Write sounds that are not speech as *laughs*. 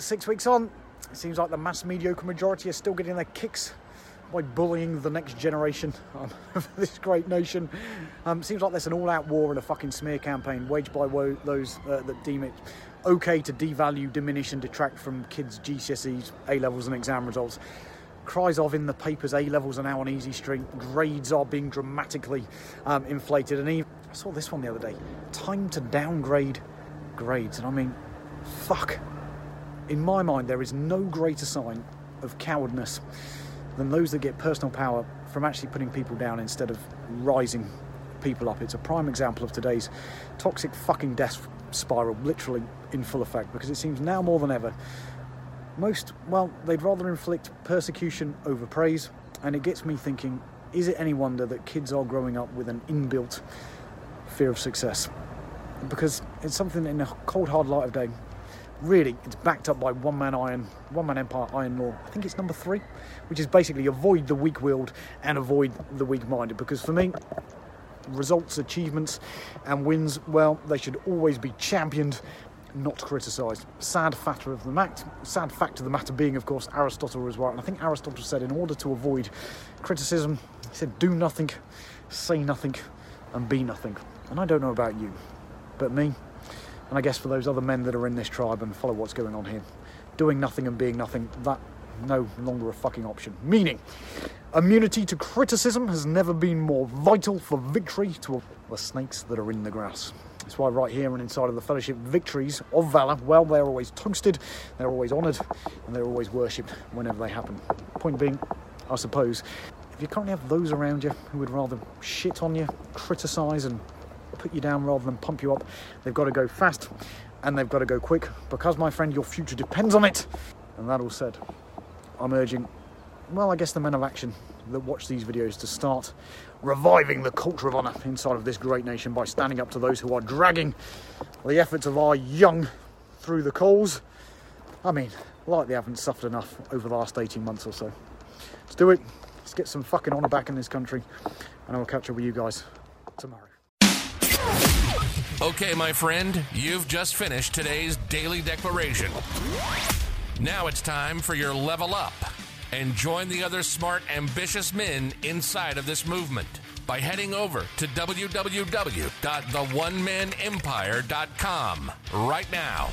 six weeks on, it seems like the mass mediocre majority are still getting their kicks by bullying the next generation *laughs* of this great nation. Um, seems like there's an all-out war and a fucking smear campaign waged by wo- those uh, that deem it okay to devalue, diminish, and detract from kids' GCSEs, A levels, and exam results. Cries of in the papers, A levels are now on easy street, grades are being dramatically um, inflated, and even I saw this one the other day. Time to downgrade grades, and I mean, fuck. In my mind, there is no greater sign of cowardness than those that get personal power from actually putting people down instead of rising people up. It's a prime example of today's toxic fucking death spiral, literally in full effect, because it seems now more than ever most, well, they'd rather inflict persecution over praise, and it gets me thinking is it any wonder that kids are growing up with an inbuilt fear of success? Because it's something in a cold, hard light of day. Really, it's backed up by one man iron, one man empire iron law. I think it's number three, which is basically avoid the weak willed and avoid the weak minded. Because for me, results, achievements, and wins, well, they should always be championed, not criticised. Sad fact of the matter, sad fact of the matter being, of course, Aristotle was right, and I think Aristotle said in order to avoid criticism, he said do nothing, say nothing, and be nothing. And I don't know about you, but me, and I guess for those other men that are in this tribe and follow what's going on here, doing nothing and being nothing, that no longer a fucking option. Meaning, immunity to criticism has never been more vital for victory to the snakes that are in the grass. That's why right here and inside of the fellowship, victories of valour, well, they're always toasted, they're always honoured, and they're always worshipped whenever they happen. Point being, I suppose, if you currently have those around you who would rather shit on you, criticise, and put you down rather than pump you up, they've got to go fast and they've got to go quick because, my friend, your future depends on it. And that all said, I'm urging, well, I guess the men of action that watch these videos to start reviving the culture of honour inside of this great nation by standing up to those who are dragging the efforts of our young through the coals. I mean, like they haven't suffered enough over the last 18 months or so. Let's do it. Let's get some fucking honour back in this country, and I will catch up with you guys tomorrow. Okay, my friend, you've just finished today's daily declaration. Now it's time for your level up and join the other smart, ambitious men inside of this movement by heading over to www.theonemanempire.com right now.